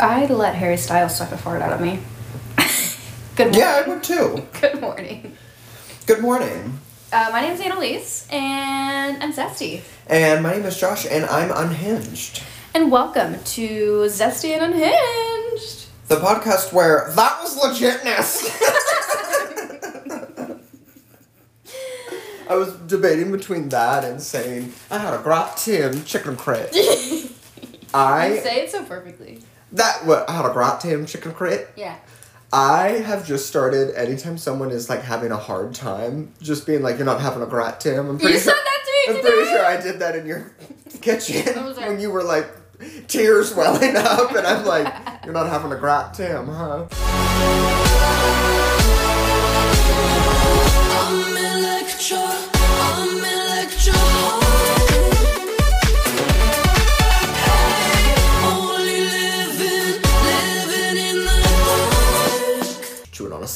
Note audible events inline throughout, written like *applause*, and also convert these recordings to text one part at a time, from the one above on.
I'd let Harry Styles suck a fart out of me. *laughs* Good morning. Yeah, I would too. *laughs* Good morning. Good morning. Uh, my name's Annalise, and I'm Zesty. And my name is Josh, and I'm unhinged. And welcome to Zesty and Unhinged. The podcast where that was legitness. *laughs* I was debating between that and saying I had a gratin chicken crit. You I say it so perfectly. That what I had a gratin chicken crit. Yeah. I have just started anytime someone is like having a hard time, just being like, "You're not having a gratin." I'm pretty You sure. said that to me I'm today. pretty sure I did that in your *laughs* kitchen like- when you were like tears welling up, and I'm like, "You're not having a gratin, huh?"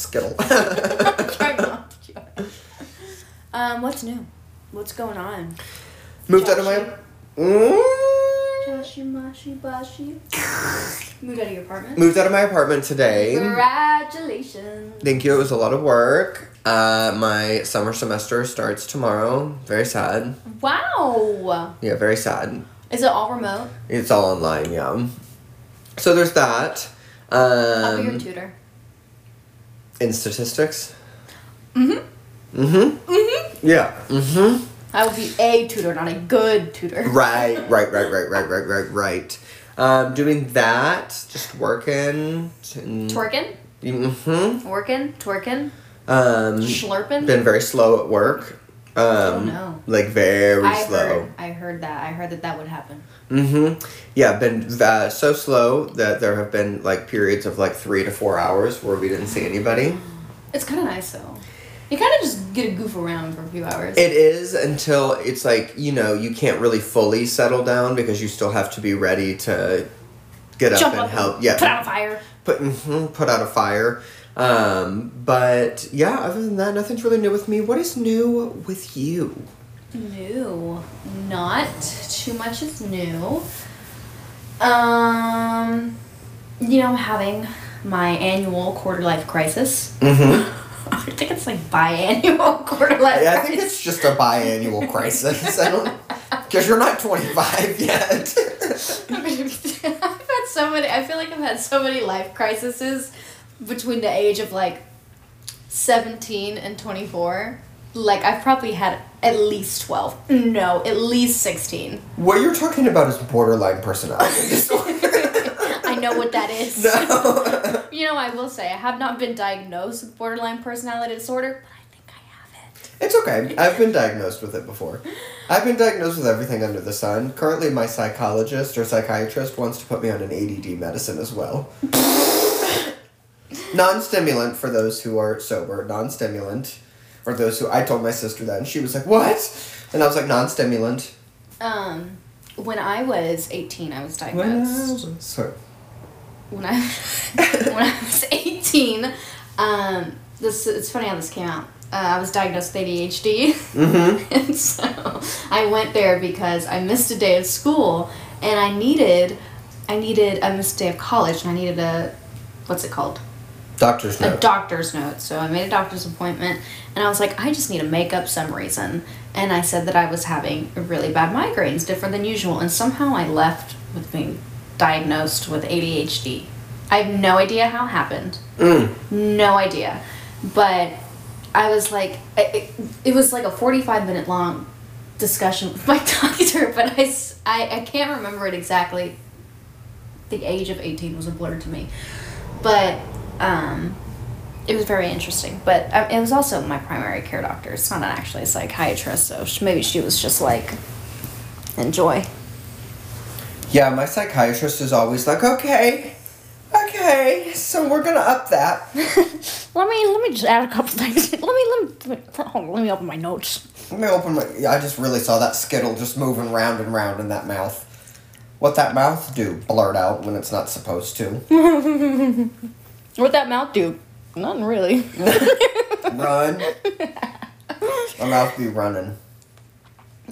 Skittle. *laughs* Try not to. Um, what's new? What's going on? Moved out of my. Mm, Joshi Mashi Bashi. *laughs* Moved out of your apartment? moved out of my apartment today. Congratulations. Thank you. It was a lot of work. Uh, my summer semester starts tomorrow. Very sad. Wow. Yeah, very sad. Is it all remote? It's all online, yeah. So there's that. I'll be your Um, tutor. In statistics. Mm-hmm. Mm-hmm. Mm-hmm. Yeah. Mm-hmm. I will be a tutor, not a good tutor. *laughs* Right, right, right, right, right, right, right, right. Um, doing that, just working. Twerking? Mm-hmm. Working? Twerking? Um, Slurping? been very slow at work. Um, Oh, no. Like very I slow. heard, I heard that. I heard that that would happen. Mm-hmm. Yeah, been uh, so slow that there have been like periods of like three to four hours where we didn't see anybody. It's kind of nice though. You kind of just get a goof around for a few hours. It is until it's like you know you can't really fully settle down because you still have to be ready to get up and up, help. Yeah, put out a fire. put hmm put out a fire. Um, but yeah, other than that, nothing's really new with me. What is new with you? New. Not too much is new. Um, you know, I'm having my annual quarter life crisis. Mm-hmm. *laughs* I think it's like biannual *laughs* quarter life crisis. I think it's just a biannual crisis. I don't *laughs* because you're not 25 yet. I've had so many. I feel like I've had so many life crises between the age of like seventeen and twenty four. Like I've probably had at least twelve. Mm. No, at least sixteen. what you're talking about is borderline personality disorder. *laughs* I know what that is. no. *laughs* You know, I will say I have not been diagnosed with borderline personality disorder, but I think I have it. It's okay. I've been diagnosed with it before. I've been diagnosed with everything under the sun. Currently, my psychologist or psychiatrist wants to put me on an ADD medicine as well. *laughs* non stimulant for those who are sober, non stimulant. For those who. I told my sister that, and she was like, What? And I was like, Non stimulant. Um, when I was eighteen, I was diagnosed. when i Sorry. when I *laughs* when I was eighteen, um, this it's funny how this came out. Uh, I was diagnosed with ADHD, Mm-hmm. *laughs* and so I went there because I missed a day of school, and I needed, I needed I missed a day of college, and I needed a, what's it called? Doctor's a doctor's note. So I made a doctor's appointment, and I was like, I just need to make up some reason. And I said that I was having really bad migraines, different than usual, and somehow I left with being diagnosed with ADHD. I have no idea how it happened. Mm. No idea. But I was like, it, it was like a 45 minute long discussion with my *laughs* doctor, but I, I, I can't remember it exactly. The age of 18 was a blur to me. But um, it was very interesting. But uh, it was also my primary care doctor. It's not actually a psychiatrist, so sh- maybe she was just like, enjoy. Yeah, my psychiatrist is always like, Okay, okay, so we're gonna up that. *laughs* Let me let me just add a couple things. *laughs* let me let me hold let me open my notes. Let me open my. yeah, I just really saw that skittle just moving round and round in that mouth. What that mouth do? Blurt out when it's not supposed to. *laughs* What that mouth do? Nothing really. *laughs* Run. *laughs* My mouth be running.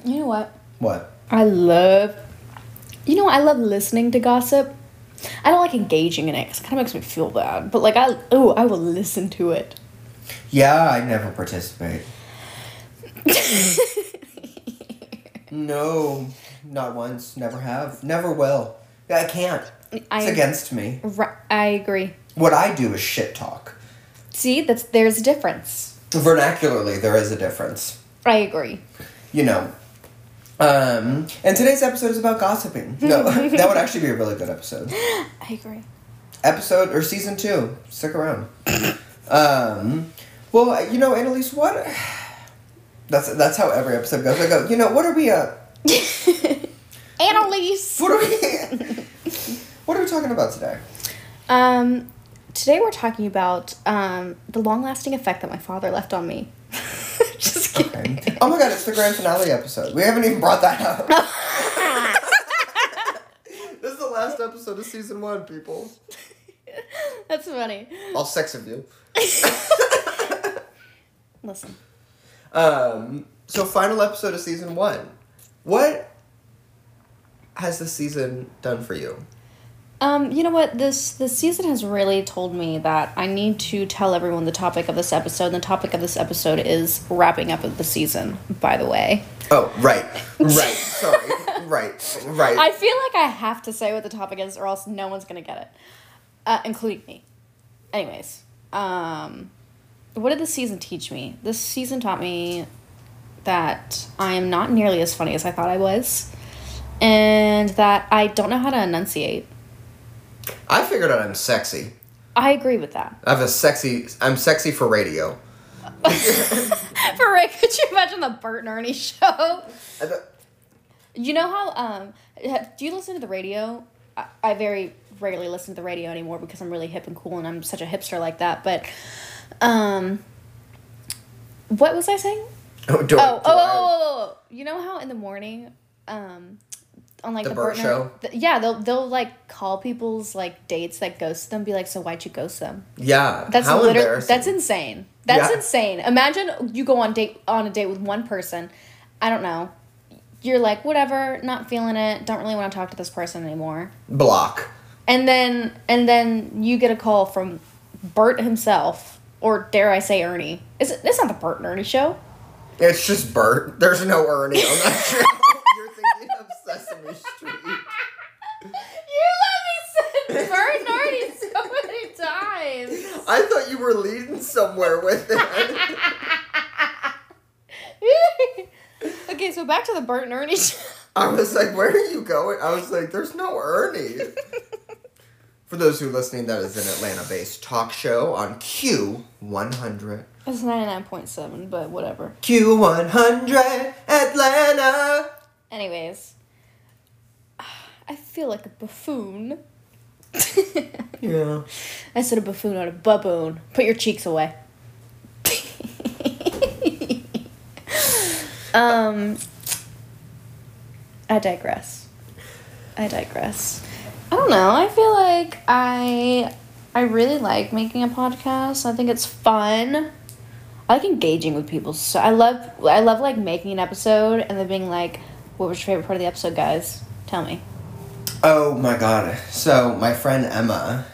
You know what? What? I love. You know, I love listening to gossip. I don't like engaging in it because it kind of makes me feel bad. But like I oh I will listen to it. Yeah, I never participate. *laughs* no, not once. Never have. Never will. I can't. It's I against me. I agree. What I do is shit talk. See, that's there's a difference. Vernacularly, there is a difference. I agree. You know. Um, and today's episode is about gossiping. No, *laughs* that would actually be a really good episode. I agree. Episode or season two. Stick around. Um, well, you know, Annalise, what? That's that's how every episode goes. I go, you know, what are we? Uh, *laughs* Annalise. what are we? *laughs* what are we talking about today? Um, today we're talking about um the long-lasting effect that my father left on me. *laughs* Just kidding. Okay. Oh my god, it's the grand finale episode. We haven't even brought that up. *laughs* this is the last episode of season one, people. That's funny. All six of you. *laughs* Listen. Um, so final episode of season one. What has this season done for you? Um, you know what? This this season has really told me that I need to tell everyone the topic of this episode. The topic of this episode is wrapping up of the season. By the way, Oh, right. Right. Sorry. right. Right. I feel like I have to say what the topic is, or else no one's gonna get it, uh, including me. Anyways, um, what did this season teach me? This season taught me that I am not nearly as funny as I thought I was, and that I don't know how to enunciate. I figured out I'm sexy. I agree with that. I have a sexy. I'm sexy for radio. *laughs* For Ray, could you imagine the Bert and Ernie show? You know how um do you listen to the radio? I, I very rarely listen to the radio anymore because I'm really hip and cool and I'm such a hipster like that. But um what was I saying? Oh, do, Oh, do oh, oh, I- oh, oh, oh. you know how in the morning um on like The the, Bert Bert Show? th- yeah, they'll they'll like call people's like dates that ghost them, be like, so why'd you ghost them? Yeah. That's how literally embarrassing. that's insane. That's Yeah. insane. Imagine you go on date on a date with one person. I don't know. You're like whatever, not feeling it. Don't really want to talk to this person anymore. block. And then and then you get a call from Bert himself, or dare I say Ernie? Is it? It's not the Bert and Ernie show. It's just Bert. There's no Ernie on that *laughs* show. You're thinking of Sesame Street. *laughs* You let me say Bert and Ernie so many times. I thought you were leading somewhere with it. *laughs* okay, so back to the Bert and Ernie show. I was like, where are you going? I was like, there's no Ernie. *laughs* For those who are listening, that is an Atlanta based talk show on Q100. It's ninety nine point seven, but whatever. Q100 Atlanta. Anyways, I feel like a buffoon. *laughs* Yeah. I said a buffoon, not a baboon. Put your cheeks away. *laughs* um, I digress. I digress. I don't know. I feel like I I really like making a podcast. I think it's fun. I like engaging with people. So I love I love like making an episode and then being like, "What was your favorite part of the episode, guys? Tell me." Oh my god. So, my friend Emma,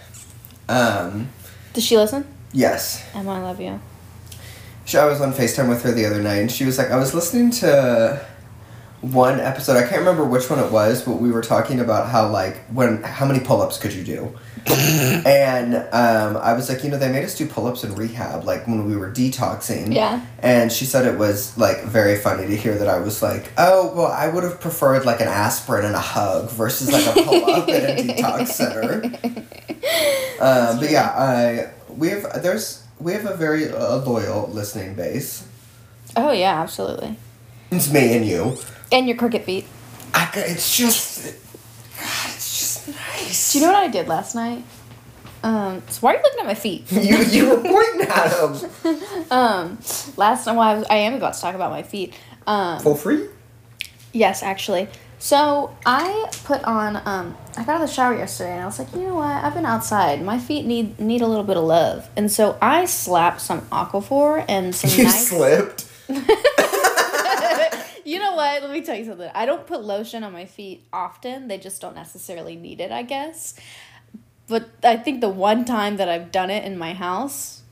um, Does she listen? yes. Emma, I love you. She, I was on FaceTime with her the other night, and she was like, I was listening to one episode. I can't remember which one it was, but we were talking about how like when how many pull ups could you do, *laughs* and um, I was like, you know, they made us do pull ups in rehab, like when we were detoxing. Yeah. And she said it was like very funny to hear that I was like, oh well, I would have preferred like an aspirin and a hug versus like a pull up at a detox center. *laughs* Um, but yeah, I we have there's we have a very uh, loyal listening base. Oh yeah, absolutely. It's me and you. And your cricket feet. I, it's just, God, it's just nice. Do you know what I did last night? Um, so why are you looking at my feet? *laughs* you you were pointing at them. *laughs* Um, last night, well, I, was, I am about to talk about my feet. Um, For free? yes, actually. So I put on. Um, I got out of the shower yesterday, and I was like, you know what? I've been outside. My feet need need a little bit of love, and so I slapped some Aquaphor and some You nice. slipped. *laughs* You know what? Let me tell you something. I don't put lotion on my feet often. They just don't necessarily need it, I guess. but I think the one time that I've done it in my house,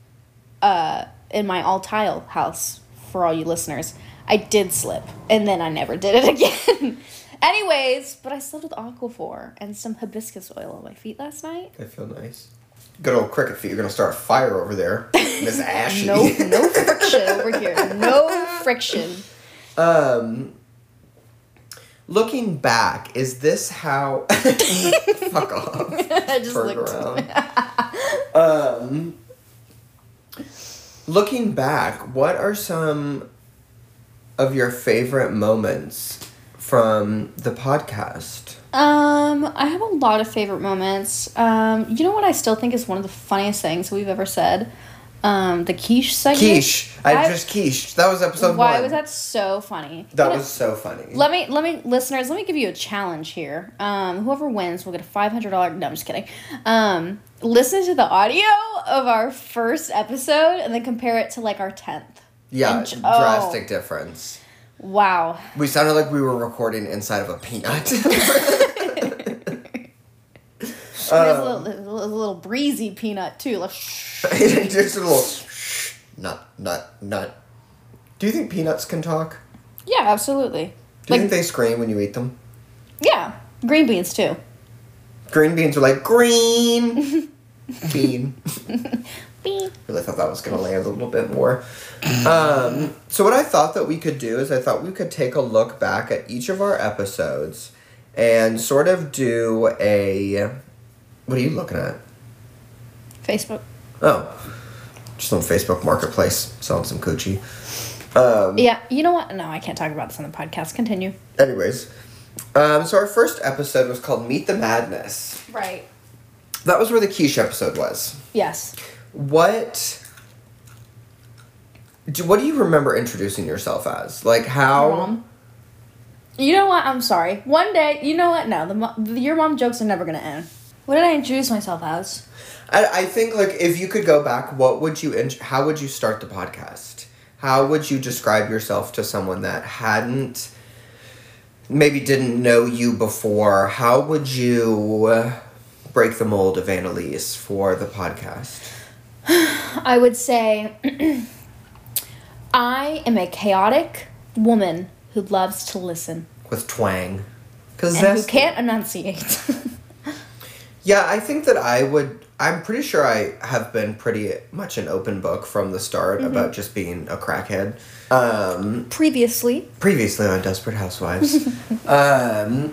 uh, in my all tile house, for all you listeners, I did slip, and then I never did it *laughs* again. Anyways, but I slipped with Aquaphor and some hibiscus oil on my feet last night. I feel nice. Good old cricket feet. You're gonna start a fire over there, Miss *laughs* Ashy. No, no *laughs* friction over here. No friction. Um, looking back, is this how? *laughs* Fuck off. *laughs* I just Turn looked. around. *laughs* um, looking back, what are some of your favorite moments from the podcast? Um, I have a lot of favorite moments. Um, you know what I still think is one of the funniest things we've ever said? Um, the quiche segment. Quiche. I, I- just quiche. That was episode Why one. Why was that so funny? That You know, was so funny. Let me, let me, listeners, let me give you a challenge here. Um, whoever wins will get a five hundred dollar. No, I'm just kidding. Um, listen to the audio of our first episode and then compare it to like our tenth. yeah, and- oh. drastic difference. Wow. We sounded like we were recording inside of a peanut. *laughs* It a little, it a little breezy peanut too. Like, *laughs* just a little *laughs* nut, nut, nut. Do you think peanuts can talk? yeah, absolutely. Do you Like, think they scream when you eat them? yeah, green beans too. Green beans are like green *laughs* bean. Beep. Really thought that was gonna land a little bit more. Um, so what I thought that we could do is I thought we could take a look back at each of our episodes and sort of do a. What are you looking at? Facebook. Oh, just on Facebook Marketplace selling some coochie. Um, Yeah, you know what? No, I can't talk about this on the podcast. Continue. Anyways, um, so our first episode was called Meet the Madness. Right. That was where the quiche episode was. Yes. What? Do, what do you remember introducing yourself as? Like how? Mom. You know what? I'm sorry. One day, you know what? No, the, the your mom jokes are never gonna end. What did I introduce myself as? I, I think like if you could go back, what would you? How would you start the podcast? How would you describe yourself to someone that hadn't, maybe didn't know you before? How would you break the mold of Annalise for the podcast? *sighs* I would say *clears throat* I am a chaotic woman who loves to listen With twang, because who can't enunciate. *laughs* Yeah, I think that I would. I'm pretty sure I have been pretty much an open book from the start Mm-hmm. about just being a crackhead. Um, Previously, previously on Desperate Housewives. *laughs* um,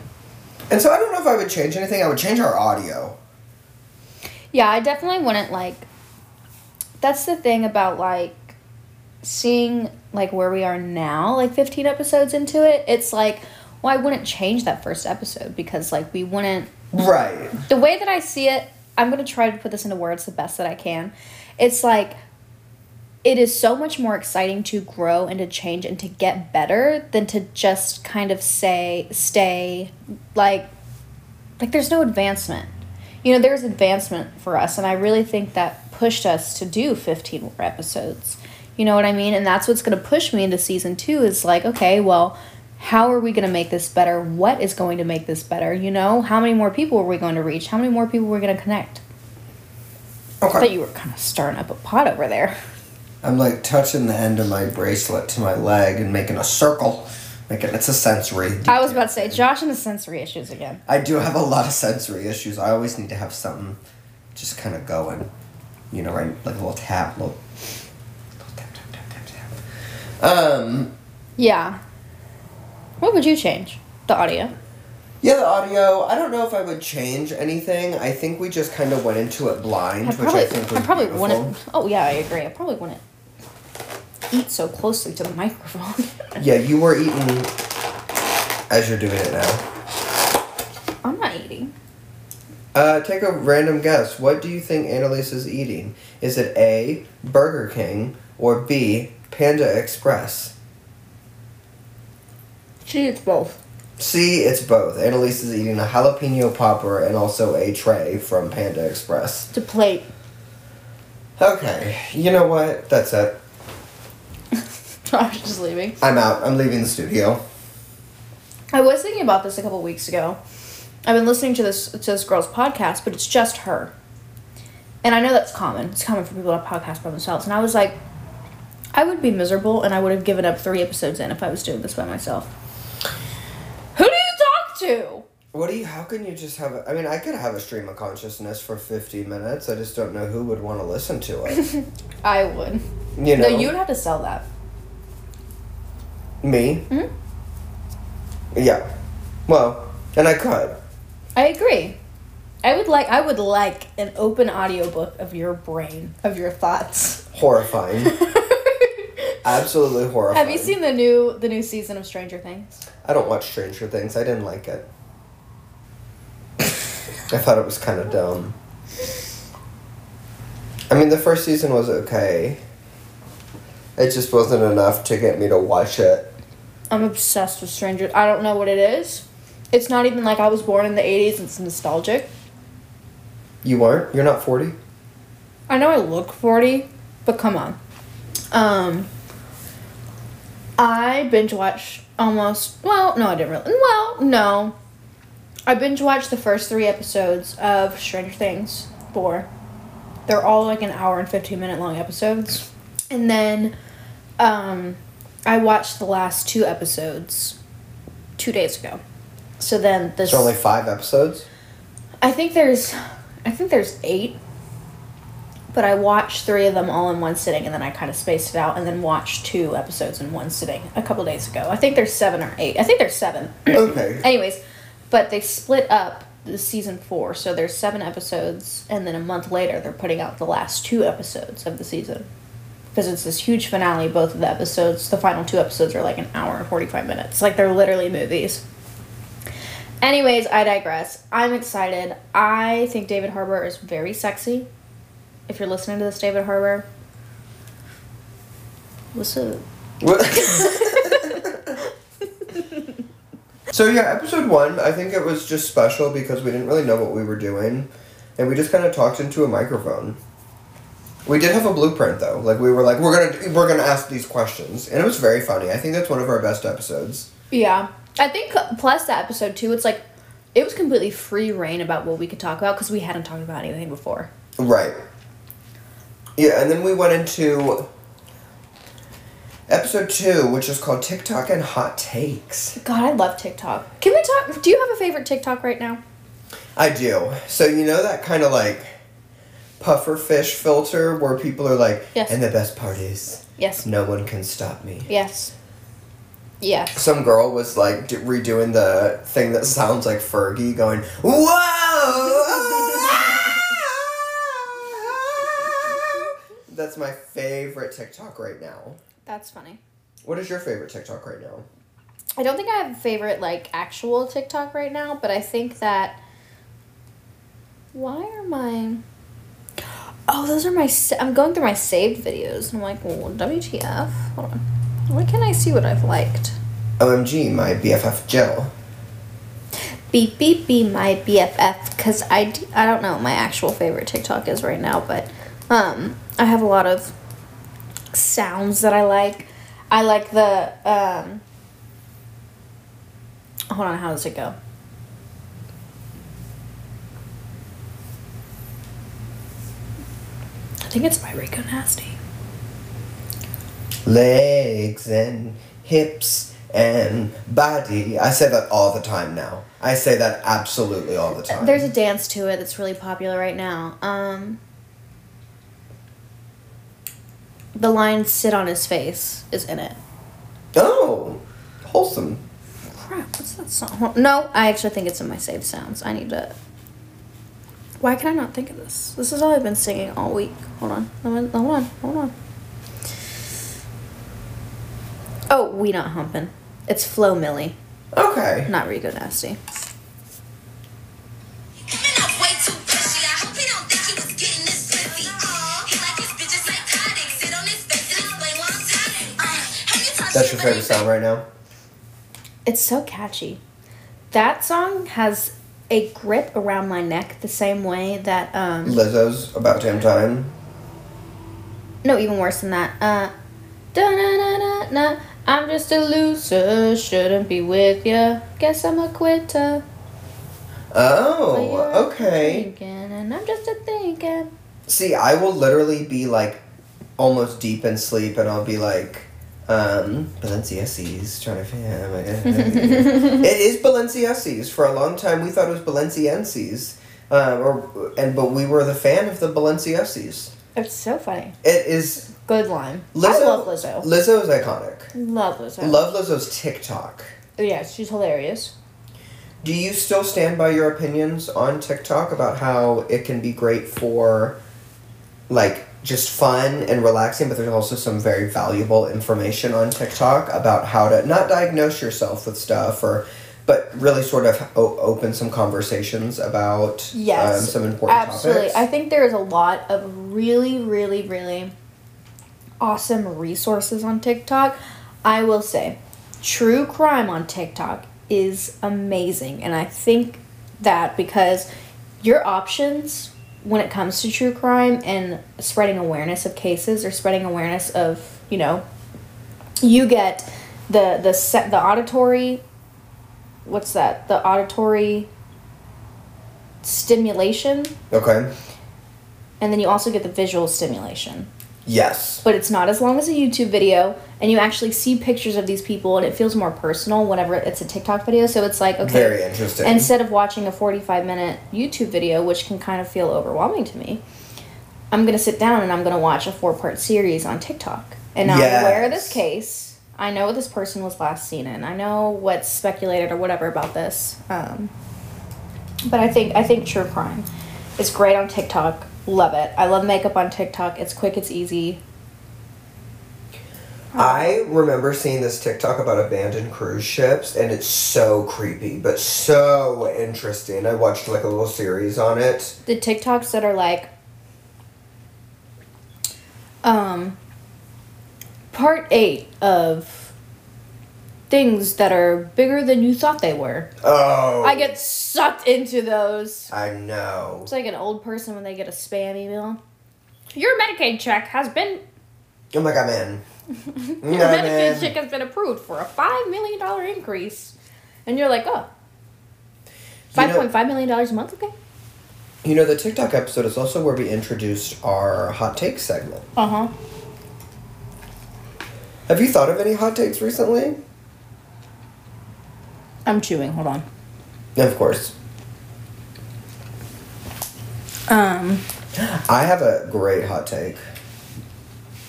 and so I don't know if I would change anything. I would change our audio. yeah, I definitely wouldn't like. That's the thing about like seeing like where we are now, like 15 episodes into it. It's like, well, I wouldn't change that first episode because like we wouldn't Right. the way that I see it, I'm gonna try to put this into words the best that I can. It's like it is so much more exciting to grow and to change and to get better than to just kind of say stay like like there's no advancement. You know, there's advancement for us and I really think that pushed us to do 15 more episodes. You know what I mean? And that's what's going to push me into season 2 is like, okay, well, how are we going to make this better? What is going to make this better? You know, how many more people are we going to reach? How many more people are we going to connect? I thought you were kind of stirring up a pot over there. I'm like touching the end of my bracelet to my leg and making a circle. Making it's a sensory. I was about to say, Josh and the sensory issues again. I do have a lot of sensory issues. I always need to have something just kind of going. You know, right? Like a little tap, little, little tap, tap, tap, tap, tap. Um, Yeah. What would you change? The audio. yeah, the audio. I don't know if I would change anything. I think we just kind of went into it blind, I which probably, I think was I probably beautiful. wouldn't. Oh yeah, I agree. I probably wouldn't eat so closely to the microphone. *laughs* Yeah, you were eating as you're doing it now. I'm not eating. Uh, take a random guess. What do you think Annalise is eating? Is it A, Burger King, or B, Panda Express? She it's both. See, it's both. Annalise is eating a jalapeno popper and also a tray from Panda Express. To plate. Okay, you know what? That's it. *laughs* Josh is leaving. I'm out. I'm leaving the studio. I was thinking about this a couple weeks ago. I've been listening to this to this girl's podcast, but it's just her. And I know that's common. It's common for people to podcast by themselves. And I was like, I would be miserable, and I would have given up three episodes in if I was doing this by myself. Who do you talk to? What do you? How can you just have? A, I mean, I could have a stream of consciousness for fifty minutes. I just don't know who would want to listen to it. *laughs* I would. You know, No, you would have to sell that. me. Mhm. Yeah. Well, and I could. I agree. I would like I would like an open audiobook of your brain, of your thoughts. Horrifying. *laughs* Absolutely horrifying. Have you seen the new the new season of Stranger Things? I don't watch Stranger Things. I didn't like it. I thought it was kind of dumb. I mean, the first season was okay. It just wasn't enough to get me to watch it. I'm obsessed with Stranger. I don't know what it is. It's not even like I was born in the 80s. It's nostalgic. You aren't? You're not 40? I know I look 40, but come on. Um I binge watched almost well, no, I didn't really. Well, no. I binge watched the first 3 episodes of Stranger Things 4. They're all like an hour and 15 minute long episodes. And then um I watched the last two episodes 2 days ago. So then this It's only five episodes? I think there's I think there's eight. But I watched three of them all in one sitting and then I kind of spaced it out and then watched two episodes in one sitting a couple days ago. I think there's seven or eight. I think there's seven. *clears throat* Okay. Anyways, but they split up the season four, so there's seven episodes, and then a month later they're putting out the last two episodes of the season. Because it's this huge finale, both of the episodes, the final two episodes are like an hour and 45 minutes. Like they're literally movies. Anyways, I digress. I'm excited. I think David Harbour is very sexy. If you're listening to this, David Harbour, what's up? *laughs* so yeah, episode one, I think it was just special because we didn't really know what we were doing, and we just kind of talked into a microphone. We did have a blueprint though. Like we were like, we're gonna we're gonna ask these questions, and it was very funny. I think that's one of our best episodes. Yeah. I think plus the episode two, it's like it was completely free reign about what we could talk about because we hadn't talked about anything before. Right. Yeah, and then we went into episode two, which is called TikTok and Hot Takes. God, I love TikTok. Can we talk? Do you have a favorite TikTok right now? I do. So you know that kind of like puffer fish filter where people are like, Yes. and the best part is Yes. no one can stop me. Yes. Yes. Some girl was like redoing the thing that sounds like Fergie going, Whoa! That's my favorite TikTok right now. That's funny. What is your favorite TikTok right now? I don't think I have a favorite like actual TikTok right now, but I think that. Why are my? Oh, those are my. sa- I'm going through my saved videos, and I'm like, well, WTF? Hold on. Why can't I see what I've liked? OMG, my BFF Jill. beep beep be my BFF because I, d- I don't know what my actual favorite TikTok is right now, but um I have a lot of sounds that I like. I like the um hold on, how does it go? I think it's by Rico Nasty. Legs and hips and body. I say that all the time now. I say that absolutely all the time. There's a dance to it that's really popular right now. Um, the line "sit on his face" is in it. oh, wholesome. Crap, what's that song? No, I actually think it's in my saved sounds. I need to. Why can I not think of this? This is all I've been singing all week. Hold on, hold on, hold on. Oh, we not humping. It's Flo Milli, Okay. not Rico Nasty. That's your sound right now? It's so catchy. That song has a grip around my neck the same way that um Lizzo's About Damn Time. no even worse than that. Uh da na na na na I'm just a loser, shouldn't be with ya. Guess I'm a quitter. Oh, okay. Thinking, and I'm just a thinking. See, I will literally be like almost deep in sleep, and I'll be like, um, Balenciennes, trying to figure out. it is Balenciennes. For a long time, we thought it was Balenciennes, uh, or and but we were the fan of the Balenciennes. It's so funny. It is Good line. Lizzo. I love Lizzo. Lizzo is iconic. Love Lizzo. Love Lizzo's TikTok. Yeah, she's hilarious. Do you still stand by your opinions on TikTok about how it can be great for like just fun and relaxing, but there's also some very valuable information on TikTok about how to not diagnose yourself with stuff or but really sort of o- open some conversations about Yes, um, some important Absolutely. topics. I think there is a lot of really, really, really awesome resources on TikTok. I will say, true crime on TikTok is amazing. And I think that because your options when it comes to true crime and spreading awareness of cases or spreading awareness of, you know, you get the the set the auditory what's that? The auditory stimulation okay. and then you also get the visual stimulation. Yes. But it's not as long as a YouTube video, and you actually see pictures of these people, and it feels more personal whenever it's a TikTok video. So it's like, okay, Very interesting. instead of watching a 45 minute YouTube video, which can kind of feel overwhelming to me, I'm going to sit down and I'm going to watch a four part series on TikTok. And now I'm aware of this case. I know what this person was last seen in. I know what's speculated or whatever about this. Um, but I think I think true crime is great on TikTok. Love it. I love makeup on TikTok. It's quick. It's easy. I remember seeing this TikTok about abandoned cruise ships, and it's so creepy, but so interesting. I watched like a little series on it. The TikToks that are like, um, part eight of things that are bigger than you thought they were. Oh, I get sucked into those. I know. It's like an old person when they get a spam email. Your Medicaid check has been Oh my god, man. *laughs* your Medicaid check has been approved for a five million dollar increase, and you're like, oh. Five point five million dollars a month, okay. You know, the TikTok episode is also where we introduced our hot take segment. Uh huh. Have you thought of any hot takes recently? I'm chewing. Hold on. Of course. Um, I have a great hot take.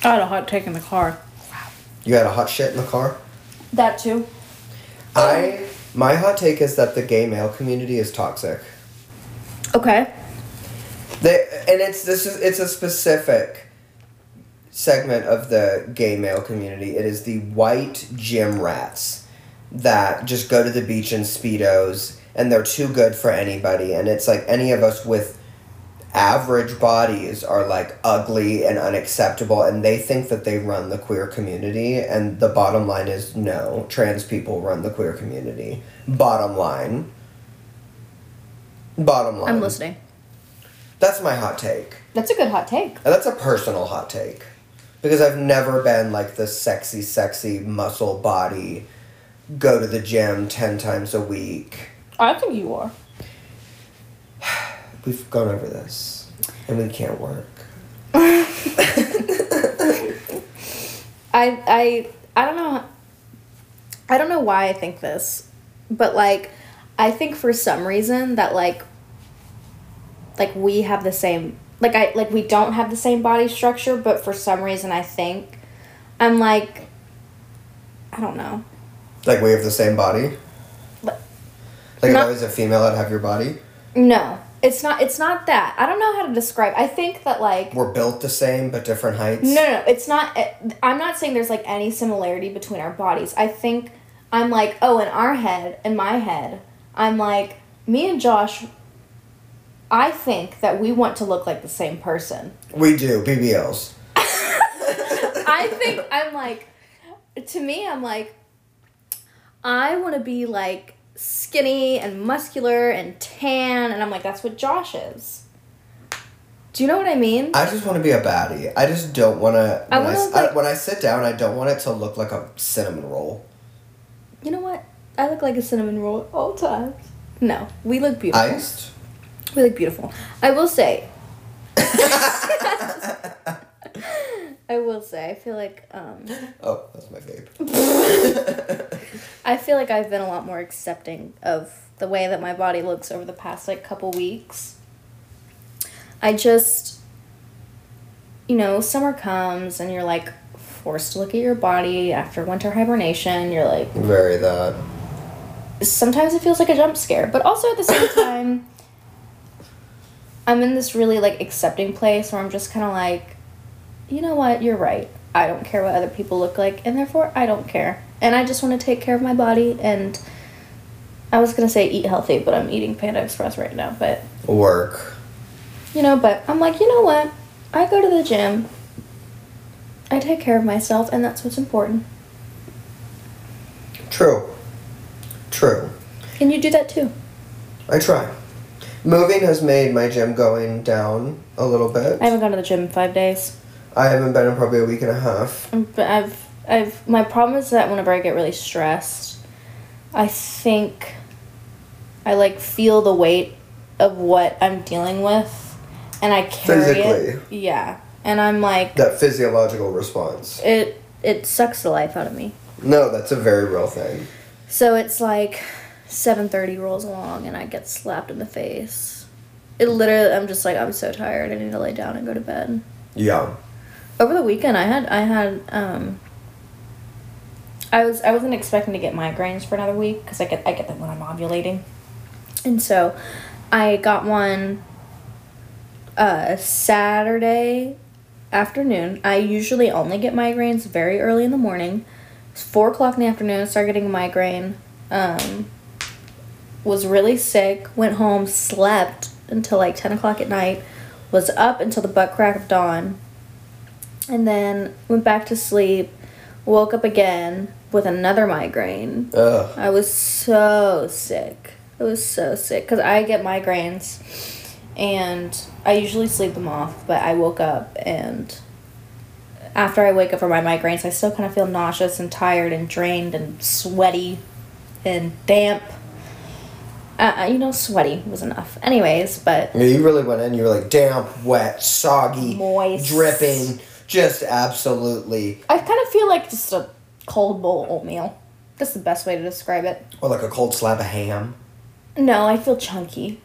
I had a hot take in the car. You had a hot shit in the car? That too. I my hot take is that the gay male community is toxic. Okay. They, and it's this is it's a specific segment of the gay male community. It is the white gym rats that just go to the beach in speedos and they're too good for anybody. And it's like any of us with average bodies are like ugly and unacceptable and they think that they run the queer community and the bottom line is no trans people run the queer community bottom line bottom line I'm listening. that's my hot take. That's a good hot take. And that's a personal hot take. Because I've never been like the sexy, sexy muscle body, go to the gym 10 times a week. I think you are. *sighs* We've gone over this. And we can't work. *laughs* I I I don't know. I don't know why I think this, but like, I think for some reason that like, like we have the same like I like we don't have the same body structure, but for some reason I think, I'm like, I don't know. Like we have the same body. But- Like if I was a female, I'd have your body. No, it's not. It's not that. I don't know how to describe. I think that like We're built the same, but different heights. No, no, it's not. I'm not saying there's like any similarity between our bodies. I think I'm like, oh, in our head, in my head, I'm like, me and Josh. I think that we want to look like the same person. We do, BBLs. *laughs* I think I'm like, to me, I'm like, I want to be like skinny and muscular and tan, and I'm like, that's what Josh is. Do you know what I mean? I just want to be a baddie. I just don't want to. I When, I, wanna s- like- I- when I sit down, I don't want it to look like a cinnamon roll. You know what? I look like a cinnamon roll at all times. No, we look beautiful. Iced? We look beautiful. I will say. *laughs* *laughs* I will say, I feel like um, *laughs* Oh, that's my vape. *laughs* I feel like I've been a lot more accepting of the way that my body looks over the past like couple weeks. I just you know, summer comes and you're like forced to look at your body after winter hibernation. You're like Very that. sometimes it feels like a jump scare, but also at the same *laughs* time I'm in this really like accepting place where I'm just kind of like you know what, you're right. I don't care what other people look like and therefore I don't care. And I just want to take care of my body and I was going to say eat healthy, but I'm eating Panda Express right now, but Work. you know, but I'm like, you know what? I go to the gym. I take care of myself and that's what's important. True. True. And you do that too. I try. Moving has made my gym going down a little bit. I haven't gone to the gym in 5 days. I haven't been in probably a week and a half. But I've I've my problem is that whenever I get really stressed, I think I like feel the weight of what I'm dealing with and I carry it. Physically. Yeah. And I'm like That physiological response. it it sucks the life out of me. No, that's a very real thing. So it's like 7:30 rolls along and I get slapped in the face. It literally I'm just like I'm so tired. I need to lay down and go to bed. Yeah. Over the weekend i had i had um i was i wasn't expecting to get migraines for another week because i get i get them when i'm ovulating. And so i got one uh saturday afternoon. I usually only get migraines very early in the morning. It's four o'clock in the afternoon i started getting a migraine um was really sick went home slept until like 10 o'clock at night was up until the butt crack of dawn and then went back to sleep woke up again with another migraine Ugh. i was so sick i was so sick because i get migraines and i usually sleep them off but i woke up and after i wake up from my migraines i still kind of feel nauseous and tired and drained and sweaty and damp uh, you know sweaty was enough anyways but Yeah, you really went in. You were like damp, wet, soggy, Moist. dripping, just absolutely, I kind of feel like just a cold bowl of oatmeal. That's the best way to describe it. or like a cold slab of ham. No, I feel chunky.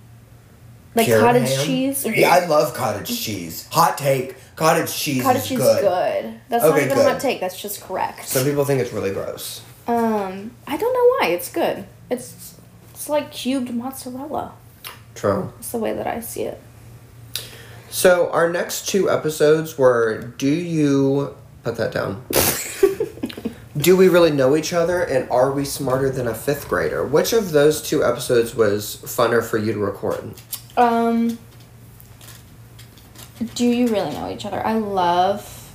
Like cottage ham? cheese. Yeah, I love cottage cheese. Hot take: cottage cheese cottage is cheese good. is good. That's not even good. a hot take. That's just correct. Some people think it's really gross. um, I don't know why. It's good. It's it's like cubed mozzarella. True. That's the way that I see it. So our next two episodes were: Do you put that down? *laughs* Do we really know each other, and are we smarter than a fifth grader? Which of those two episodes was funner for you to record? Um, do you really know each other? I love,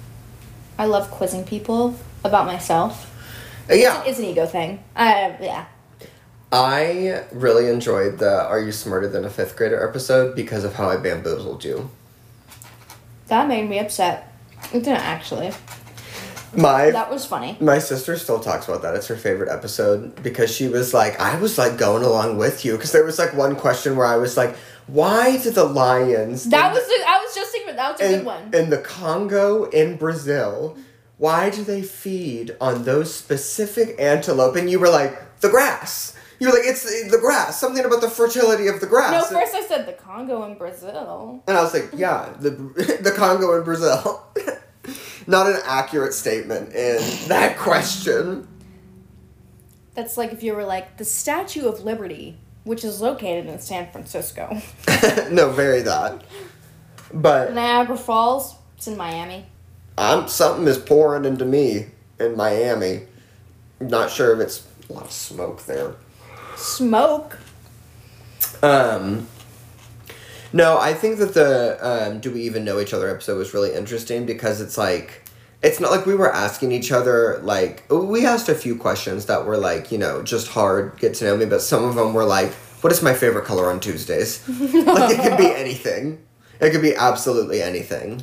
I love quizzing people about myself. Uh, yeah, It's an ego thing. I yeah. I really enjoyed the "Are You Smarter Than a Fifth Grader" episode because of how I bamboozled you. That made me upset. It didn't actually. My That was funny. My sister still talks about that. It's her favorite episode because she was like, I was like going along with you because there was like one question where I was like, why do the lions That was the, I was just thinking that was a in, good one. in the Congo in Brazil? Why do they feed on those specific antelope? And you were like, the grass. You were like, it's the, the grass. Something about the fertility of the grass. No, first I said the Congo and Brazil. And I was like, yeah, the *laughs* the Congo and Brazil. *laughs* Not an accurate statement in that question. That's like if you were like the Statue of Liberty, which is located in San Francisco. *laughs* no, very that. But Niagara Falls, it's in Miami. I'm something is pouring into me in Miami. Not sure if it's a lot of smoke there. Smoke. Um No, I think that the um, Do We Even Know Each Other episode was really interesting because it's like it's not like we were asking each other like we asked a few questions that were like, you know, just hard get to know me, but some of them were like, what is my favorite color on Tuesdays? *laughs* like it could be anything. It could be absolutely anything.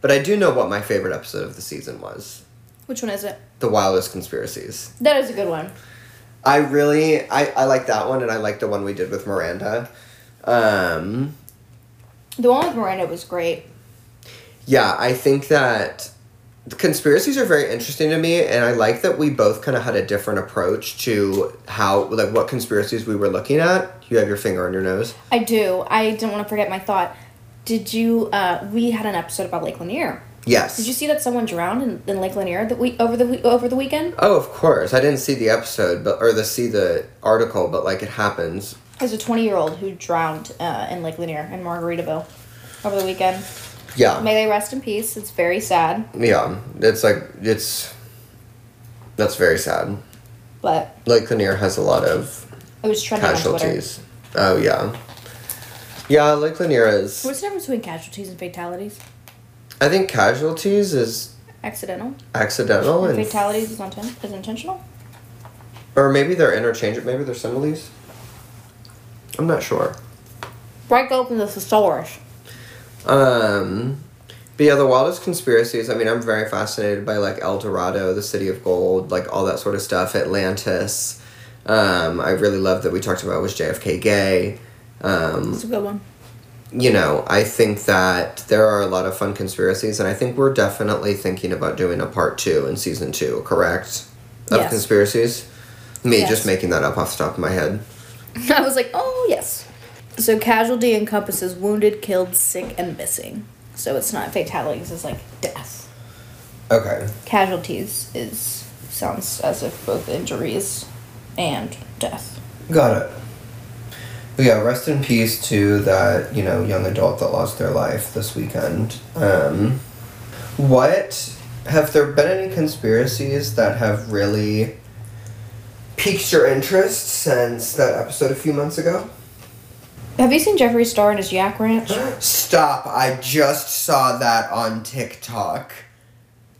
But I do know what my favorite episode of the season was. Which one is it? The Wildest Conspiracies. That is a good one. I really I, I like that one and I like the one we did with Miranda. Um The one with Miranda was great. yeah, I think that the conspiracies are very interesting to me and I like that we both kind of had a different approach to how like what conspiracies we were looking at. You have your finger on your nose. I do. I didn't want to forget my thought. Did you? Uh, we had an episode about Lake Lanier. Yes. Did you see that someone drowned in, in Lake Lanier the week over the over the weekend? Oh, of course. I didn't see the episode, but or the see the article, but like it happens. There's a 20 year old who drowned uh, in Lake Lanier in Margaritaville over the weekend. Yeah. May they rest in peace. It's very sad, Yeah. It's like it's that's very sad. but Lake Lanier has a lot of it was trending casualties. Oh yeah. Yeah, Lake Lanier is What's the difference between casualties and fatalities? I think casualties is Accidental. accidental And and fatalities is, inten- is intentional. or maybe they're interchangeable, maybe they're similes. I'm not sure. Break open the thesaurus. Um, but yeah, the wildest conspiracies. I mean, I'm very fascinated by like El Dorado, the city of gold, like all that sort of stuff. Atlantis. Um, I really love that we talked about was JFK gay. Um, It's a good one. You know, I think that there are a lot of fun conspiracies, and I think we're definitely thinking about doing a part two in season two. Correct? Of Yes. conspiracies. Me Yes. just making that up off the top of my head. *laughs* I was like, oh yes. So casualty encompasses wounded, killed, sick, and missing. So it's not fatalities. It's like death. Okay. Casualties is sounds as if both injuries and death. Got it. But yeah, rest in peace to that, you know, young adult that lost their life this weekend. Um, what have there been any conspiracies that have really piqued your interest since that episode a few months ago? Have you seen Jeffree Star in his Yak Ranch? Stop, I just saw that on TikTok.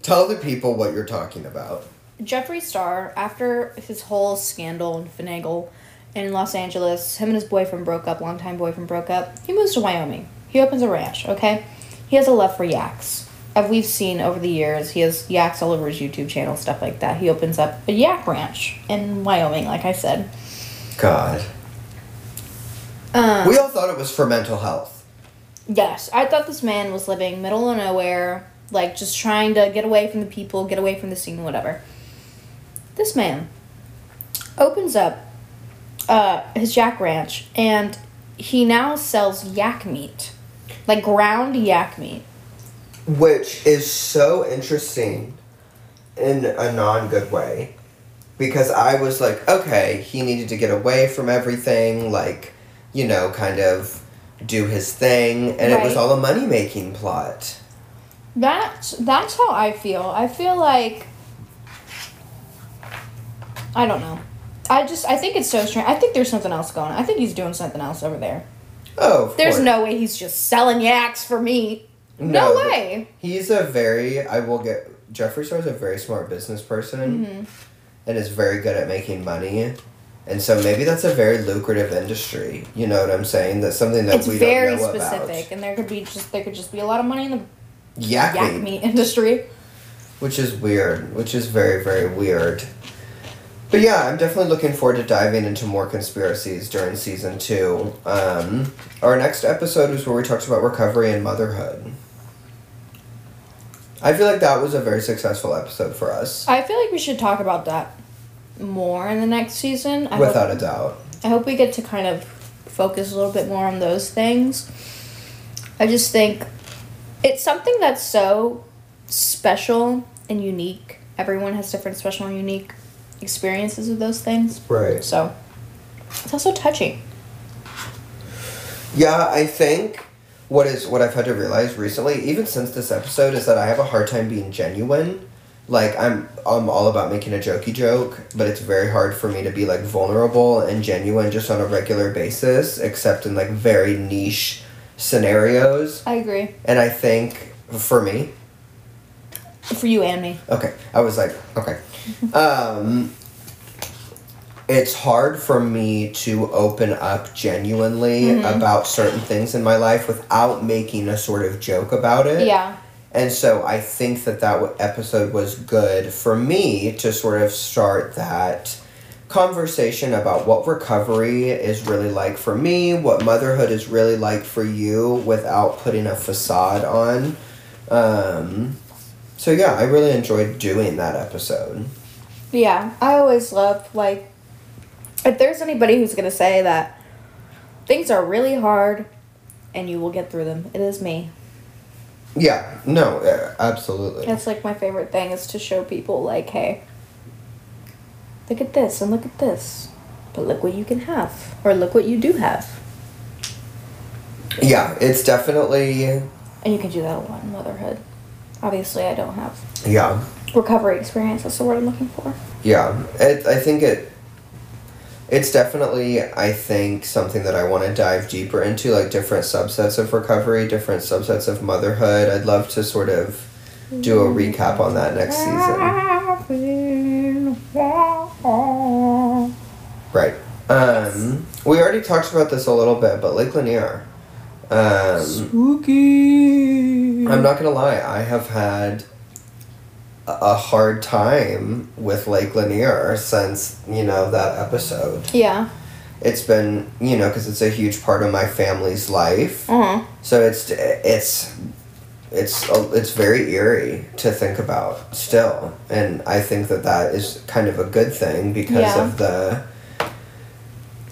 Tell the people what you're talking about. Jeffree Star, after his whole scandal and finagle in Los Angeles, him and his boyfriend broke up, longtime boyfriend broke up. He moves to Wyoming. He opens a ranch, okay? He has a love for yaks. As we've seen over the years, he has yaks all over his YouTube channel, stuff like that. He opens up a yak ranch in Wyoming, like I said. God. Um, We all thought it was for mental health. Yes, I thought this man was living middle of nowhere, like just trying to get away from the people, get away from the scene, whatever. This man opens up uh, his yak ranch and he now sells yak meat, like ground yak meat. which is so interesting in a non good way because I was like, okay, he needed to get away from everything, like, you know, kind of do his thing, and it was all a money making plot. That's that's how I feel. I feel like I don't know. I just I think it's so strange. I think there's something else going on. I think he's doing something else over there. Oh, There's course. no way he's just selling yaks for meat. No, No, way. He's a very, I will get, Jeffree Star's a very smart business person Mm-hmm. and is very good at making money. And so maybe that's a very lucrative industry. You know what I'm saying? That's something that It's we very don't know about. Very specific, about. and there could be just there could just be a lot of money in the Yak, yak meat industry. which is weird which is very very weird but yeah i'm definitely looking forward to diving into more conspiracies during season two um, our next episode is where we talked about recovery and motherhood i feel like that was a very successful episode for us I feel like we should talk about that more in the next season. I without hope, a doubt I hope we get to kind of focus a little bit more on those things. I just think it's something that's so special and unique. Everyone has different special and unique experiences with those things. right So it's also touching. Yeah, I think what is what I've had to realize recently, even since this episode, is that I have a hard time being genuine. Like I'm I'm all about making a jokey joke, but it's very hard for me to be like vulnerable and genuine just on a regular basis, except in like very niche scenarios. I agree. And I think for me, For you and me. Okay, I was like, okay. Um, it's hard for me to open up genuinely Mm-hmm. about certain things in my life without making a sort of joke about it. Yeah. And so I think that that episode was good for me to sort of start that conversation about what recovery is really like for me, what motherhood is really like for you without putting a facade on. Um, so yeah, I really enjoyed doing that episode. Yeah, I always love like if there's anybody who's gonna say that things are really hard and you will get through them, it is me. Yeah, no, uh, absolutely. That's like my favorite thing is to show people like, hey, look at this and look at this, but look what you can have, or look what you do have, Yeah, it's definitely and you can do that a lot in motherhood. Obviously, I don't have yeah. recovery experience. That's the word I'm looking for. Yeah, it, I think it. It's definitely, I think, something that I want to dive deeper into, like different subsets of recovery, different subsets of motherhood. I'd love to sort of do a recap on that next season. Right. Um, we already talked about this a little bit, but Lake Lanier. Um, Spooky. I'm not gonna lie, I have had a- a hard time with Lake Lanier since you know that episode. Yeah. It's been you know because it's a huge part of my family's life, Uh huh. so it's it's it's it's very eerie to think about still, and I think that that is kind of a good thing because Yeah. of the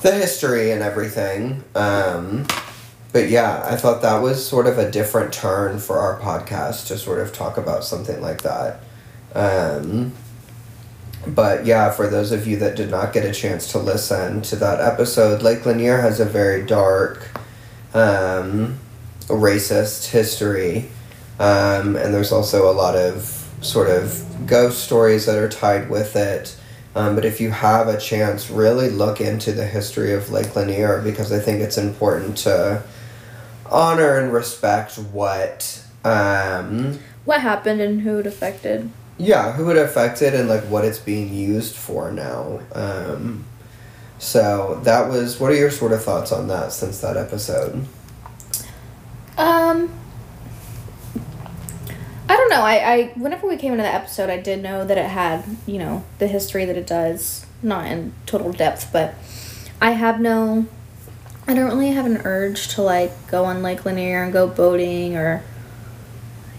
the history and everything. Um, but yeah, I thought that was sort of a different turn for our podcast to sort of talk about something like that. Um, but yeah, for those of you that did not get a chance to listen to that episode, Lake Lanier has a very dark, um, racist history. Um, and there's also a lot of sort of ghost stories that are tied with it. Um, but if you have a chance, really look into the history of Lake Lanier because I think it's important to honor and respect what, um, What happened and who it affected? yeah, who it affected and like what it's being used for now. Um, so that was. What are your sort of thoughts on that since that episode? Um, I don't know. I, I whenever we came into the episode, I did know that it had you know the history that it does, not in total depth, but I have no. I don't really have an urge to like go on Lake Lanier and go boating or,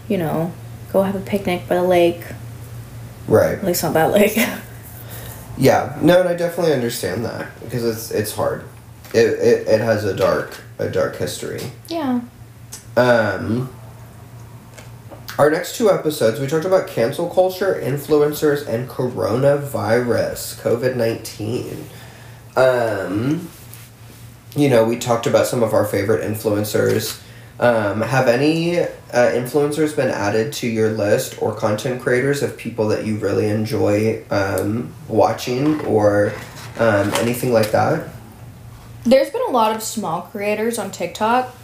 you know, go have a picnic by the lake. Right. At least not that lake. *laughs* Yeah. No, and I definitely understand that because it's it's hard. It, it, it has a dark a dark history. yeah. Um, our next two episodes, we talked about cancel culture, influencers, and coronavirus, COVID 19. Um, you know, we talked about some of our favorite influencers. Um, have any uh, influencers been added to your list or content creators of people that you really enjoy um, watching or um, anything like that? There's been a lot of small creators on TikTok,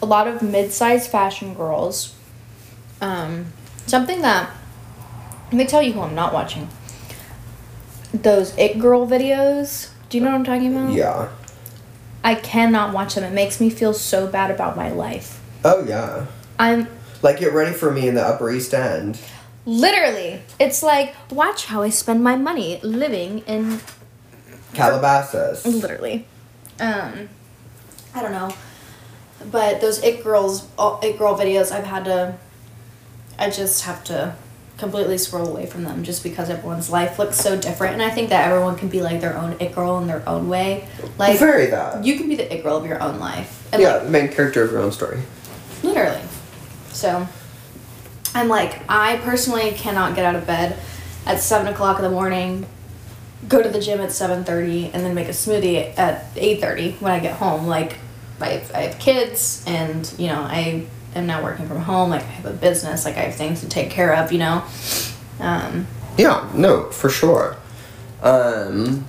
a lot of mid-sized fashion girls. Um, something that let me tell you who I'm not watching. Those it girl videos. Do you know what I'm talking about? Yeah. I cannot watch them. It makes me feel so bad about my life. Oh, yeah. I'm Like, get ready for me in the Upper East End. literally. It's like watch how I spend my money living in Calabasas. literally. Um, I don't know. But those it girls, all- it girl videos, I've had to. I just have to completely scroll away from them just because everyone's life looks so different, and I think that everyone can be like their own it girl in their own way. Like Very that. you can be the it girl of your own life. And yeah, like, the main character of your own story. literally. So, I'm like, I personally cannot get out of bed at seven o'clock in the morning, go to the gym at seven thirty, and then make a smoothie at eight thirty when I get home. Like, I have, I have kids, and you know, I am now working from home. Like, I have a business. Like, I have things to take care of. You know. Um, Yeah, no, for sure. Um,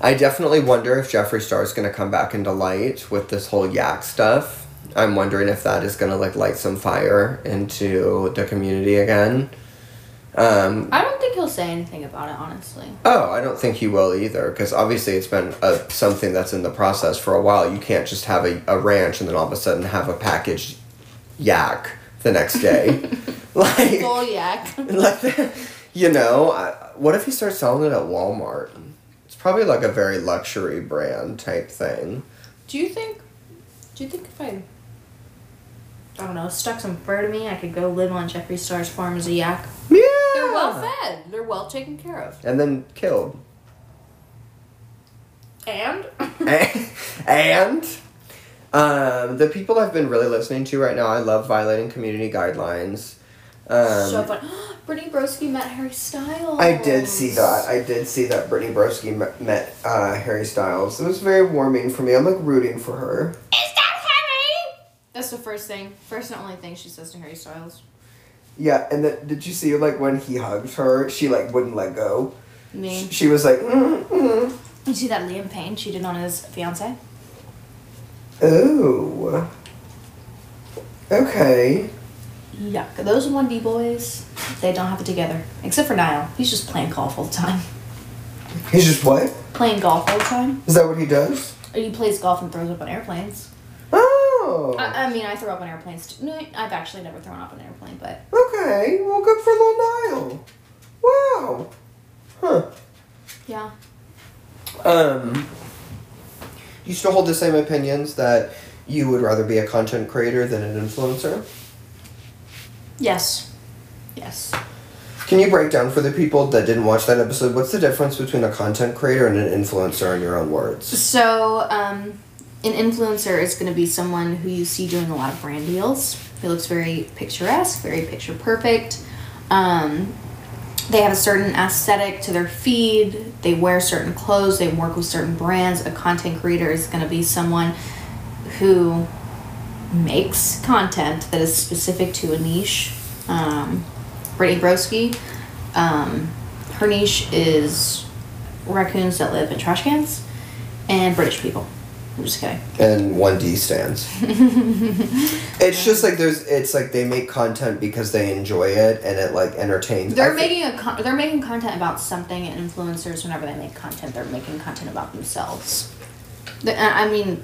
I definitely wonder if Jeffree Star is going to come back into light with this whole yak stuff. I'm wondering if that is going to like light some fire into the community again. Um, I don't think he'll say anything about it, honestly. oh, I don't think he will either, because obviously it's been a, something that's in the process for a while. You can't just have a, a ranch and then all of a sudden have a packaged yak the next day. *laughs* like, Full yak. like you know I, what if he starts selling it at walmart It's probably like a very luxury brand type thing. Do you think? Do you think if I, I don't know, stuck some fur to me, I could go live on Jeffree Star's farm as a yak? Yeah. They're well fed. They're well taken care of. And then killed. And and um, the people I've been really listening to right now, I love violating community guidelines. Um, so fun. *gasps* Brittany Broski met Harry Styles. I did see that. I did see that Brittany Broski met, met uh, Harry Styles. It was very warming for me. I'm like rooting for her. Is that Harry? That's the first thing, first and only thing she says to Harry Styles. Yeah, and then did you see like when he hugged her, she like wouldn't let go. Me. She was like, mm, mm. You see that Liam Payne cheated on his fiance? Oh, okay. Yuck. Those 1D boys, they don't have it together. Except for Niall. He's just playing golf all the time. He's just what? Playing golf all the time. Is that what he does? He plays golf and throws up on airplanes. Oh. I, I mean, I throw up on airplanes too. No, I've actually never thrown up on an airplane, but Okay, well, good for little Niall. Wow. Huh. yeah. Um, you still hold the same opinions that you would rather be a content creator than an influencer? Yes. Yes. Can you break down for the people that didn't watch that episode what's the difference between a content creator and an influencer in your own words? So, um, an influencer is going to be someone who you see doing a lot of brand deals. He looks very picturesque, very picture perfect. Um, they have a certain aesthetic to their feed. They wear certain clothes. They work with certain brands. A content creator is going to be someone who makes content that is specific to a niche. Um, Brittany Broski, um, her niche is raccoons that live in trash cans and British people. I'm just kidding. And 1D stands. *laughs* it's just like there's it's like they make content because they enjoy it and it like entertains. They're I making a con- they're making content about something. And influencers, whenever they make content, they're making content about themselves. The- I I mean,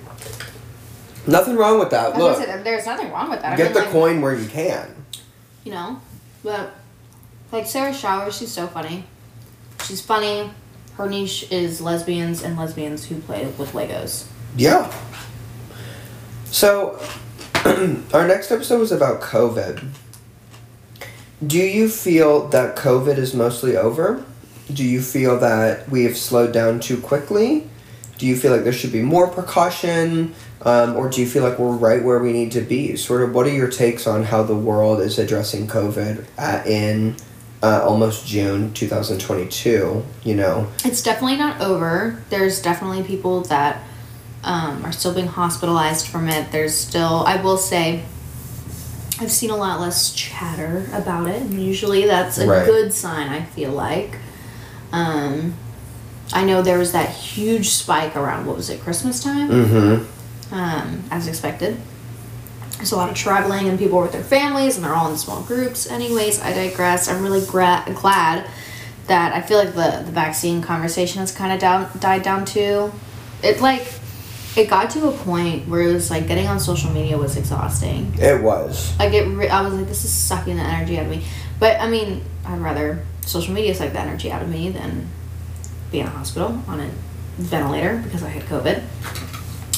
nothing wrong with that. Look, gonna there's nothing wrong with that. I get mean, the like, coin where you can. you know, but like Sarah Showers, she's so funny. She's funny. Her niche is lesbians and lesbians who play with Legos. Yeah. So, *clears throat* our next episode was about COVID. Do you feel that COVID is mostly over? Do you feel that we have slowed down too quickly? Do you feel like there should be more precaution? Um, or do you feel like we're right where we need to be? Sort of, what are your takes on how the world is addressing COVID at, in uh, almost June 2022? You know? It's definitely not over. There's definitely people that um, are still being hospitalized from it. There's still, I will say, I've seen a lot less chatter about it. And usually that's a Right. good sign, I feel like. Um, I know there was that huge spike around, what was it, Christmas time? Mm hmm. um, as expected. There's a lot of traveling and people are with their families and they're all in small groups. Anyways, I digress. I'm really gra- glad that I feel like the, the vaccine conversation has kind of down, died down too. It like, it got to a point where it was like getting on social media was exhausting. It was. Like it, re- I was like, this is sucking the energy out of me. But I mean, I'd rather social media suck the energy out of me than be in a hospital on a ventilator because I had COVID.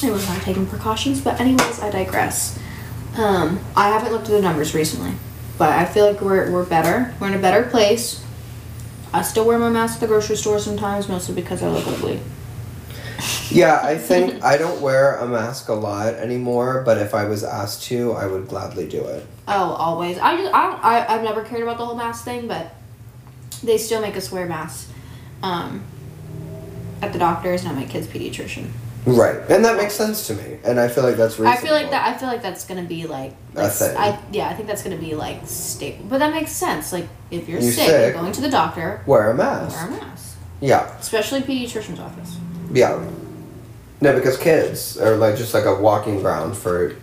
I was not taking precautions, but anyways, I digress. Um, I haven't looked at the numbers recently, but I feel like we're we're better. We're in a better place. I still wear my mask at the grocery store sometimes, mostly because I look ugly. Yeah, I think I don't wear a mask a lot anymore, but if I was asked to, I would gladly do it. Oh, always. I just I don't, I I've never cared about the whole mask thing, but they still make us wear masks. Um, at the doctors not my kid's pediatrician. Right, and that makes sense to me, and I feel like that's reasonable. I feel like that. I feel like that's gonna be like. A like. I yeah, I think that's gonna be like staple. But that makes sense. Like if you're, You're sick, sick. you're going to the doctor, Wear a mask. wear a mask, Yeah, especially pediatrician's office. yeah. No, because kids are like just like a walking ground for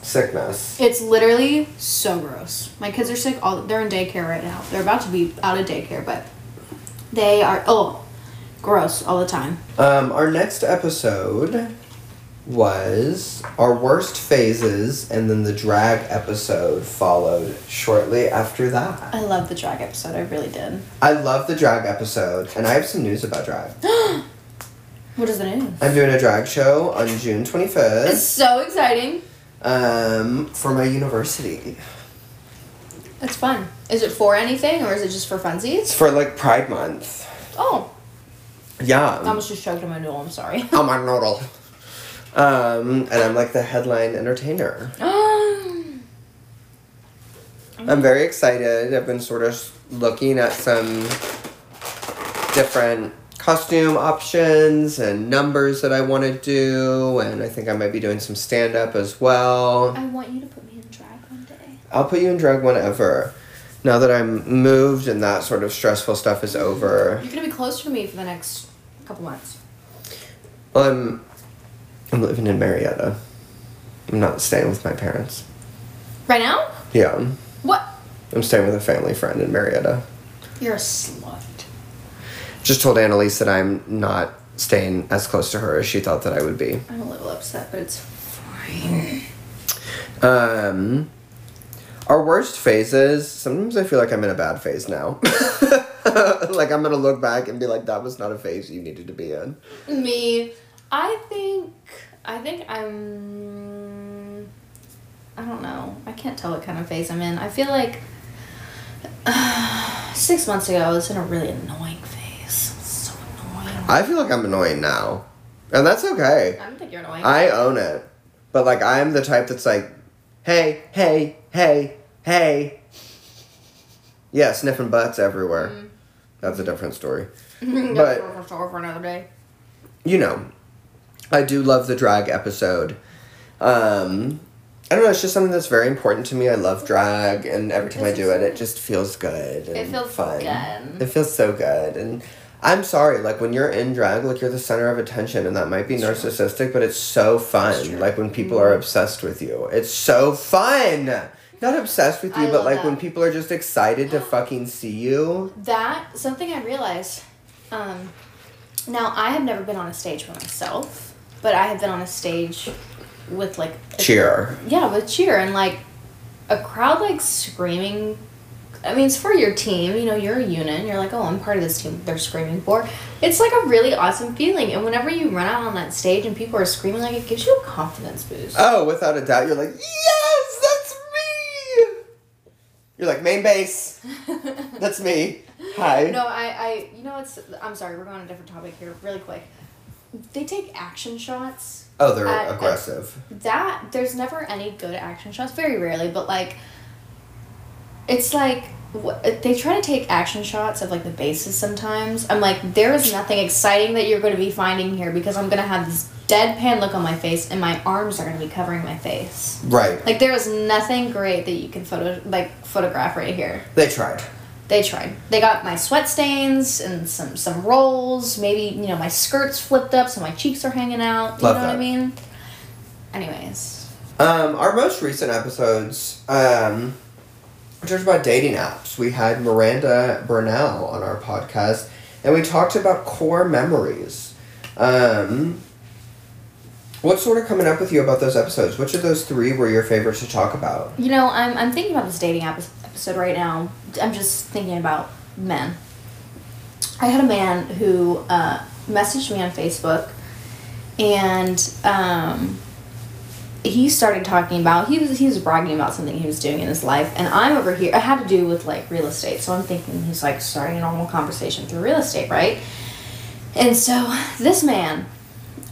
sickness. It's literally so gross. My kids are sick. All they're in daycare right now. They're about to be out of daycare, but they are oh, gross all the time. Um, our next episode was our worst phases, and then the drag episode followed shortly after that. I love the drag episode. I really did. I love the drag episode, and I have some news about drag. *gasps* *gasps* *gasps* What is the news? I'm doing a drag show on June 25th It's so exciting. um, for my university. It's fun. Is it for anything or is it just for funsies? It's for like Pride Month. Oh, Yeah. I almost just choked on my noodle. I'm sorry. I'm a noodle. Um, and I'm like the headline entertainer. *gasps* I'm very excited. I've been sort of looking at some different costume options and numbers that I want to do, and I think I might be doing some stand up as well. I want you to put me in drag one day. I'll put you in drag whenever. Now that I'm moved and that sort of stressful stuff is mm-hmm. over, You're gonna be closer to me for the next couple months. well, I'm I'm living in Marietta. I'm not staying with my parents. Right now? Yeah, What? I'm staying with a family friend in Marietta. You're a slut. Just told Annalise that I'm not staying as close to her as she thought that I would be. I'm a little upset, but it's fine. Um, our worst phases. Sometimes I feel like I'm in a bad phase now. *laughs* like I'm gonna look back and be like, that was not a phase you needed to be in. Me, I think, I think I'm. I don't know. I can't tell what kind of phase I'm in. I feel like *sighs* six months ago I was in a really annoying phase. So annoying. I feel like I'm annoying now, and that's okay. I don't think you're annoying. I own it. But like I'm the type that's like, hey, hey, hey, hey. Yeah, sniffing butts everywhere. That's a different story. *laughs* but but- for, for another day. you know, I do love the drag episode. Um, I don't know, it's just something that's very important to me. I love drag, and every time I do it, it just feels good. And It feels fun. good. It feels so good. And I'm sorry, like when you're in drag, like you're the center of attention, and that might be narcissistic, but it's so fun. Like when people Mm-hmm. are obsessed with you, it's so fun. Not obsessed with you, I but like that. when people are just excited to *gasps* fucking see you. That something I realized. Um, now I have never been on a stage by myself, but I have been on a stage with like a- Cheer. Yeah, with cheer and like a crowd like screaming. I mean, it's for your team. You know, you're a unit. And you're like, oh, I'm part of this team. They're screaming for. It's like a really awesome feeling. And whenever you run out on that stage and people are screaming, like it gives you a confidence boost. Oh, without a doubt, you're like, yes, that's me. You're like main base. *laughs* That's me. Hi. No, I, I, you know it's. I'm sorry, we're going on a different topic here, really quick. They take action shots. Oh, they're At- aggressive. That, there's never any good action shots, very rarely, but like, it's like, they try to take action shots of like the bases sometimes. I'm like, there is nothing exciting that you're going to be finding here because I'm going to have this deadpan look on my face and my arms are going to be covering my face. right. Like, there is nothing great that you can photo, like, photograph right here. They tried. They tried. They got my sweat stains and some some rolls. Maybe you know my skirts flipped up, so my cheeks are hanging out. You Love know what I mean? Anyways, Um, our most recent episodes, um, talked about dating apps. We had Miranda Burnell on our podcast, and we talked about core memories. Um, what's sort of coming up with you about those episodes? Which of those three were your favorites to talk about? you know I'm I'm thinking about this dating app episode right now. I'm just thinking about men. I had a man who uh, messaged me on Facebook, and um, he started talking about he was he was bragging about something he was doing in his life, and I'm over here. It had to do with like real estate, so I'm thinking he's like starting a normal conversation through real estate, right? And so this man,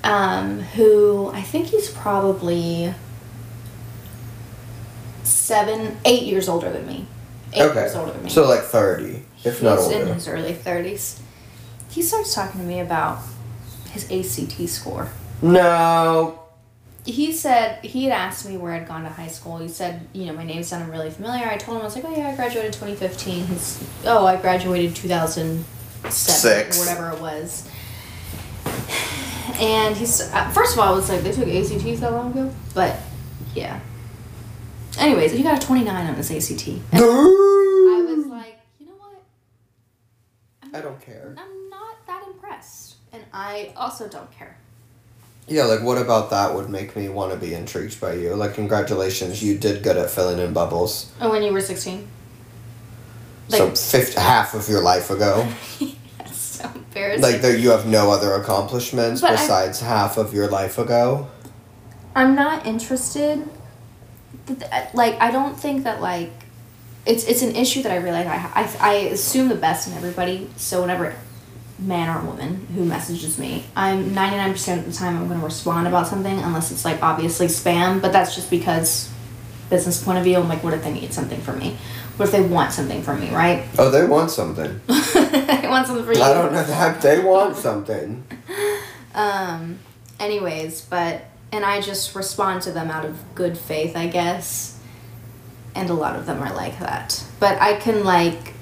um, who I think he's probably seven, eight years older than me. Eight okay. years older than me. So like 30, if not He's in his early 30s. He starts talking to me about his ACT score. No. He said, he had asked me where I'd gone to high school. He said, you know, my name sounded really familiar. I told him, I was like, oh yeah, I graduated 2015. He's, oh, I graduated 2007 Six. or whatever it was. And he's, uh, first of all, I was like, they took ACTs that long ago? But, yeah. Anyways, he got a 29 on his ACT. *laughs* I was like, you know what? I'm I don't care. I'm not that impressed. And I also don't care. Yeah, like what about that would make me want to be intrigued by you? Like, congratulations, you did good at filling in bubbles. Oh, when you were 16? so, Like- fifth, half of your life ago. *laughs* That's so embarrassing. Like, that you have no other accomplishments But I- besides half of your life ago. I'm not interested. th- uh, Like, I don't think that, like, it's it's an issue that I realize I, I, I assume the best in everybody. So, whenever man or woman who messages me, I'm 99% of the time I'm going to respond about something unless it's, like, obviously spam. But that's just because business point of view, I'm like, what if they need something from me? What if they want something from me, right? Oh, they want something. *laughs* I want something for you. I don't know that. They want something. *laughs* Um, anyways, but and I just respond to them out of good faith, I guess. And a lot of them are like that. But I can like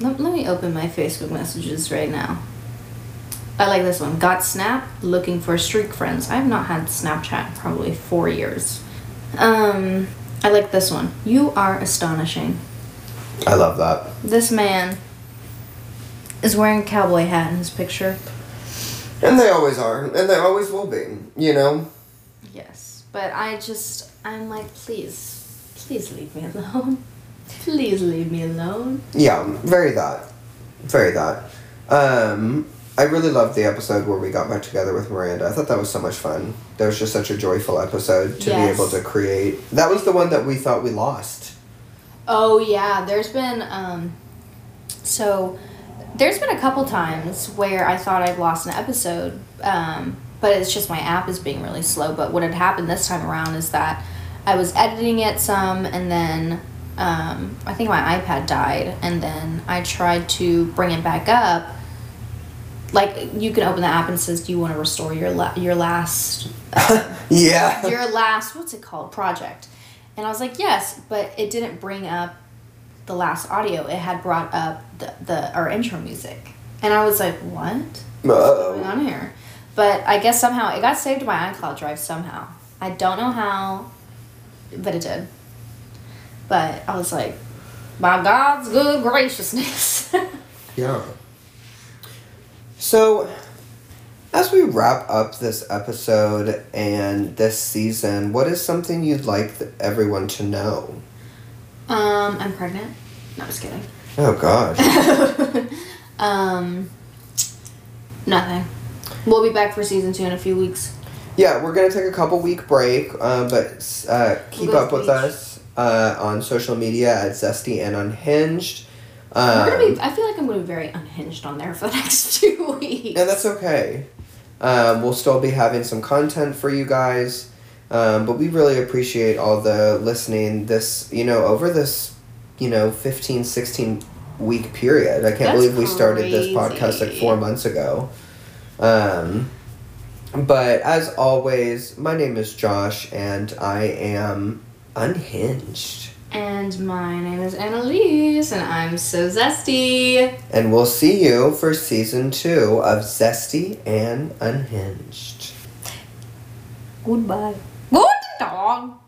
let, let me open my Facebook messages right now. I like this one. Got Snap, looking for streak friends. I have not had Snapchat in probably four years. Um, I like this one. You are astonishing. I love that. This man is wearing a cowboy hat in his picture. And they always are. And they always will be. You know? Yes, but I just I'm like, please, please leave me alone. Please leave me alone. Yeah, very that. Very that. Um, I really loved the episode where we got back together with Miranda. I thought that was so much fun. That was just such a joyful episode to Yes. be able to create. That was the one that we thought we lost. Oh yeah, there's been um, so there's been a couple times where I thought I'd lost an episode, um, but it's just my app is being really slow. But what had happened this time around is that I was editing it some, and then um, I think my iPad died, and then I tried to bring it back up. Like you can open the app and it says, "Do you want to restore your la- your last *laughs* Yeah. your last what's it called project? And i was like yes but it didn't bring up the last audio. It had brought up the, the our intro music. And i was like what? What's going on here? But i guess somehow it got saved to my icloud drive somehow. I don't know how but it did but i was like by god's good graciousness *laughs* Yeah. So, as we wrap up this episode and this season, what is something you'd like everyone to know? um i'm pregnant no just kidding Oh, God. *laughs* um, nothing. We'll be back for season two in a few weeks. Yeah, we're gonna take a couple week break, uh, but uh, keep We'll up with beach. us uh, on social media at Zesty and Unhinged. Um, be. I feel like I'm gonna be very unhinged on there for the *laughs* next two weeks. and that's okay. Um, we'll still be having some content for you guys, um, but we really appreciate all the listening. This, you know, over this, you know, 15, 16 week period. I can't That's believe we started this podcast like four months ago. Um, but as always, my name is Josh, and I am unhinged. And my name is Annalise, and I'm so zesty. And we'll see you for season two of Zesty and Unhinged. Goodbye. Good dog.